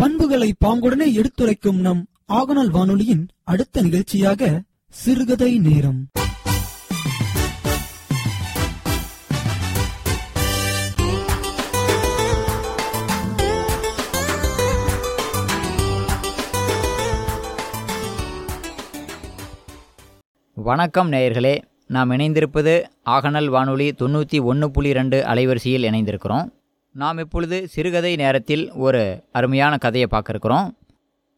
பண்புகளை பாங்குடனே எடுத்துரைக்கும் நம் ஆகநாள் வானொலியின் அடுத்த நிகழ்ச்சியாக சிறுகதை நேரம். வணக்கம் நேயர்களே. நாம் இணைந்திருப்பது ஆகநல் வானொலி தொண்ணூற்றி ஒன்று புள்ளி ரெண்டு அலைவரிசையில் இணைந்திருக்கிறோம். நாம் இப்பொழுது சிறுகதை நேரத்தில் ஒரு அருமையான கதையை பார்க்க இருக்கிறோம்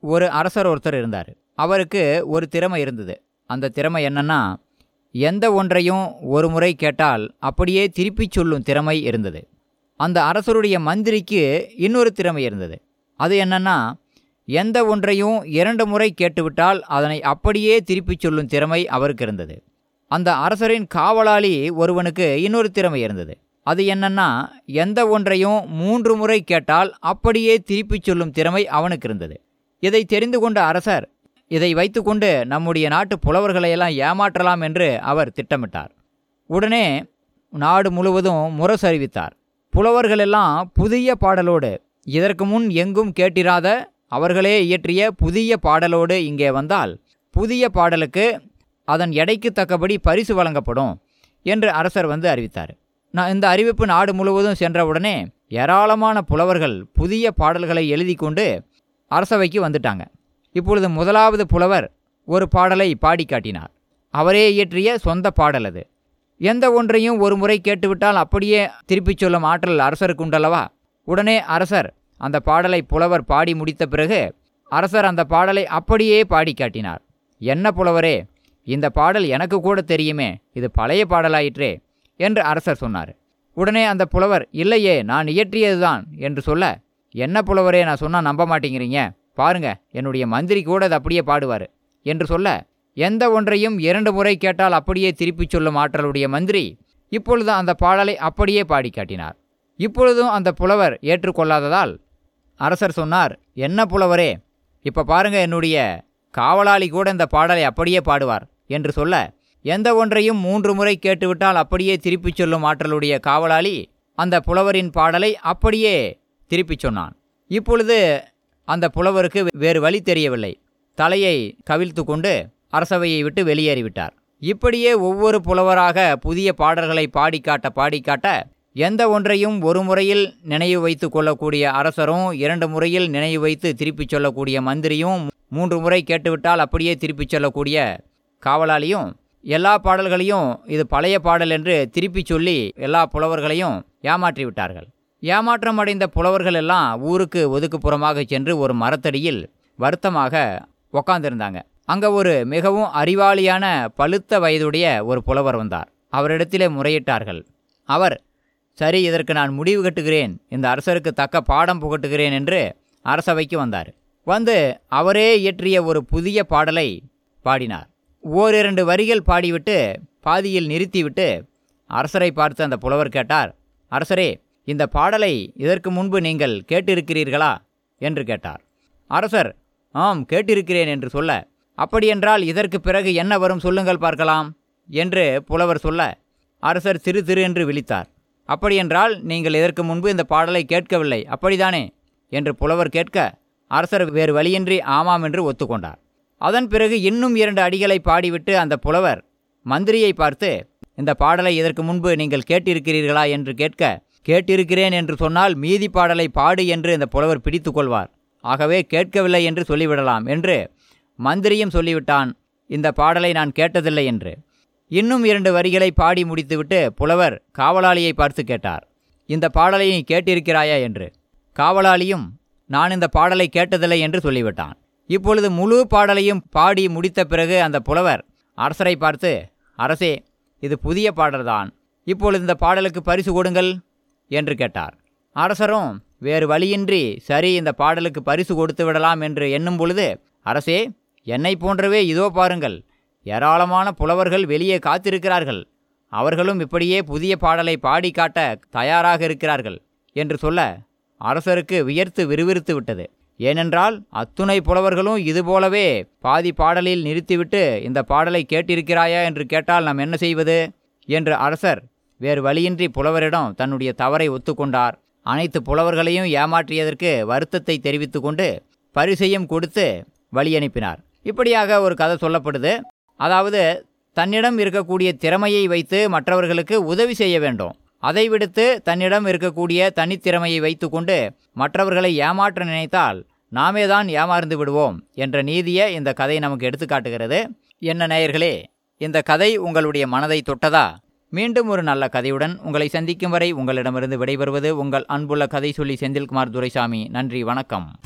ஒரு அரசர் ஒருத்தர் இருந்தார். அவருக்கு ஒரு திறமை இருந்தது. அந்த திறமை என்னன்னா எந்த ஒன்றையும் ஒரு முறை கேட்டால் அப்படியே திருப்பிச் சொல்லும் திறமை இருந்தது. அந்த அரசருடைய மந்திரிக்கு இன்னொரு திறமை இருந்தது. அது என்னன்னா எந்த ஒன்றையும் இரண்டு முறை கேட்டுவிட்டால் அதனை அப்படியே திருப்பிச் சொல்லும் திறமை அவருக்கு இருந்தது. அந்த அரசரின் காவலாளி ஒருவனுக்கு இன்னொரு திறமை இருந்தது. அது என்னன்னா எந்த ஒன்றையும் மூன்று முறை கேட்டால் அப்படியே திருப்பிச் சொல்லும் திறமை அவனுக்கு இருந்தது. இதை தெரிந்து கொண்ட அரசர் இதை வைத்துக்கொண்டு நம்முடைய நாட்டு புலவர்களையெல்லாம் ஏமாற்றலாம் என்று அவர் திட்டமிட்டார். உடனே நாடு முழுவதும் முரசு அறிவித்தார் புலவர்களெல்லாம் புதிய பாடலோடு இதற்கு முன் எங்கும் கேட்டிராத அவர்களே இயற்றிய புதிய பாடலோடு இங்கே வந்தால் புதிய பாடலுக்கு அதன் எடைக்கு தக்கபடி பரிசு வழங்கப்படும் என்று அரசர் வந்து அறிவித்தார். நான் இந்த அறிவிப்பு நாடு முழுவதும் சென்றவுடனே ஏராளமான புலவர்கள் புதிய பாடல்களை எழுதி கொண்டு அரசவைக்கு வந்துட்டாங்க. இப்பொழுது முதலாவது புலவர் ஒரு பாடலை பாடி காட்டினார். அவரே இயற்றிய சொந்த பாடல் அது. எந்த ஒன்றையும் ஒரு முறை கேட்டுவிட்டால் அப்படியே திருப்பிச் சொல்லும் ஆற்றல் அரசருக்கு உண்டல்லவா? உடனே அரசர் அந்த பாடலை புலவர் பாடி முடித்த பிறகு அரசர் அந்த பாடலை அப்படியே பாடி காட்டினார். என்ன புலவரே இந்த பாடல் எனக்கு கூட தெரியுமே. இது பழைய பாடலாயிற்றே. என்று அரசர் சொன்னார். உடனே அந்த புலவர் இல்லையே நான் இயற்றியதுதான் என்று சொல்ல என்ன புலவரே நான் சொன்னால் நம்ப மாட்டேங்கிறீங்க. பாருங்க என்னுடைய மந்திரி கூட அது அப்படியே பாடுவார் என்று சொல்ல எந்த ஒன்றையும் இரண்டு முறை கேட்டால் அப்படியே திருப்பிச் சொல்லும் ஆற்றலுடைய மந்திரி. இப்பொழுது அந்த பாடலை அப்படியே பாடி காட்டினார். இப்பொழுதும் அந்த புலவர் ஏற்றுக்கொள்ளாததால் அரசர் சொன்னார் என்ன புலவரே இப்போ பாருங்க என்னுடைய காவலாளி கூட இந்த பாடலை அப்படியே பாடுவார் என்று சொல்ல எந்த ஒன்றையும் மூன்று முறை கேட்டுவிட்டால் அப்படியே திருப்பிச் சொல்லும் ஆற்றலுடைய காவலாளி அந்த புலவரின் பாடலை அப்படியே திருப்பிச் சொன்னான். இப்பொழுது அந்த புலவருக்கு வேறு வழி தெரியவில்லை. தலையை கவிழ்த்து கொண்டு அரசவையை விட்டு வெளியேறிவிட்டார். இப்படியே ஒவ்வொரு புலவராக புதிய பாடல்களை பாடிக்காட்ட பாடிக்காட்ட எந்த ஒன்றையும் ஒரு முறையில் நினைவு வைத்து கொள்ளக்கூடிய அரசரும் இரண்டு முறையில் நினைவு வைத்து திருப்பிச் சொல்லக்கூடிய மந்திரியும் மூன்று முறை கேட்டுவிட்டால் அப்படியே திருப்பிச் சொல்லக்கூடிய காவலாளியும் எல்லா பாடல்களையும் இது பழைய பாடல் என்று திருப்பிச் சொல்லி எல்லா புலவர்களையும் ஏமாற்றி விட்டார்கள் ஏமாற்றம் அடைந்த புலவர்கள் எல்லாம் ஊருக்கு ஒதுக்குப்புறமாக சென்று ஒரு மரத்தடியில் வருத்தமாக உக்காந்திருந்தாங்க. அங்கே ஒரு மிகவும் அறிவாளியான பழுத்த வயதுடைய ஒரு புலவர் வந்தார். அவரிடத்திலே முறையிட்டார்கள். அவர் சரி இதற்கு நான் முடிவு கட்டுகிறேன். இந்த அரசருக்கு தக்க பாடம் புகட்டுகிறேன் என்று அரசவைக்கு வந்தார். வந்து அவரே இயற்றிய ஒரு புதிய பாடலை பாடினார். ஓரிரண்டு வரிகள் பாடிவிட்டு பாதியில் நிறுத்திவிட்டு அரசரை பார்த்து அந்த புலவர் கேட்டார் அரசரே இந்த பாடலை இதற்கு முன்பு நீங்கள் கேட்டிருக்கிறீர்களா? என்று கேட்டார். அரசர் ஆம் கேட்டிருக்கிறேன் என்று சொல்ல அப்படியென்றால் இதற்கு பிறகு என்ன வரும் சொல்லுங்கள் பார்க்கலாம் என்று புலவர் சொல்ல அரசர் திரு திரு என்று விழித்தார். அப்படியென்றால் நீங்கள் இதற்கு முன்பு இந்த பாடலை கேட்கவில்லை அப்படிதானே? என்று புலவர் கேட்க அரசர் வேறு வழியின்றி ஆமாம் என்று ஒத்துக்கொண்டார். அதன் பிறகு இன்னும் இரண்டு அடிகளை பாடிவிட்டு அந்த புலவர் மந்திரியை பார்த்து இந்த பாடலை இதற்கு முன்பு நீங்கள் கேட்டிருக்கிறீர்களா? என்று கேட்க கேட்டிருக்கிறேன் என்று சொன்னால் மீதி பாடலை பாடு என்று இந்த புலவர் பிடித்து கொள்வார் ஆகவே கேட்கவில்லை என்று சொல்லிவிடலாம் என்று மந்திரியும் சொல்லிவிட்டான் இந்த பாடலை நான் கேட்டதில்லை என்று. இன்னும் இரண்டு வரிகளை பாடி முடித்துவிட்டு புலவர் காவலாளியை பார்த்து கேட்டார் இந்த பாடலை நீ கேட்டிருக்கிறாயா? என்று. காவலாளியும் நான் இந்த பாடலை கேட்டதில்லை என்று சொல்லிவிட்டான். இப்பொழுது முழு பாடலையும் பாடி முடித்த பிறகு அந்த புலவர் அரசரை பார்த்து அரசே இது புதிய பாடல்தான். இப்பொழுது இந்த பாடலுக்கு பரிசு கொடுங்கள் என்று கேட்டார். அரசரும் வேறு வழியின்றி சரி இந்த பாடலுக்கு பரிசு கொடுத்து விடலாம் என்று எண்ணும் பொழுது அரசே என்னை போன்றவே இதோ பாருங்கள். ஏராளமான புலவர்கள் வெளியே காத்திருக்கிறார்கள். அவர்களும் இப்படியே புதிய பாடலை பாடி காட்ட தயாராக இருக்கிறார்கள் என்று சொல்ல அரசருக்கு வியர்த்து விறுவிறுத்து விட்டது. ஏனென்றால் அத்துணை புலவர்களும் இதுபோலவே பாதி பாடலில் நிறுத்திவிட்டு இந்த பாடலை கேட்டிருக்கிறாயா என்று கேட்டால் நாம் என்ன செய்வது? என்று அரசர் வேறு வழியின்றி புலவரிடம் தன்னுடைய தவறை ஒத்துக்கொண்டார். அனைத்து புலவர்களையும் ஏமாற்றியதற்கு வருத்தத்தை தெரிவித்து கொண்டு பரிசையும் கொடுத்து வழி அனுப்பினார். இப்படியாக ஒரு கதை சொல்லப்படுது. அதாவது தன்னிடம் இருக்கக்கூடிய திறமையை வைத்து மற்றவர்களுக்கு உதவி செய்ய வேண்டும். அதை விடுத்து தன்னிடம் இருக்கக்கூடிய தனித்திறமையை வைத்துக்கொண்டு மற்றவர்களை ஏமாற்ற நினைத்தால் நாமே தான் ஏமாந்து விடுவோம் என்ற நீதியை இந்த கதை நமக்கு எடுத்துக்காட்டுகிறது என்ன நேயர்களே இந்த கதை உங்களுடைய மனதை தொட்டதா? மீண்டும் ஒரு நல்ல கதையுடன் உங்களை சந்திக்கும் வரை உங்களிடமிருந்து விடைபெறுவது உங்கள் அன்புள்ள கதை சொல்லி செந்தில்குமார் துரைசாமி. நன்றி வணக்கம்.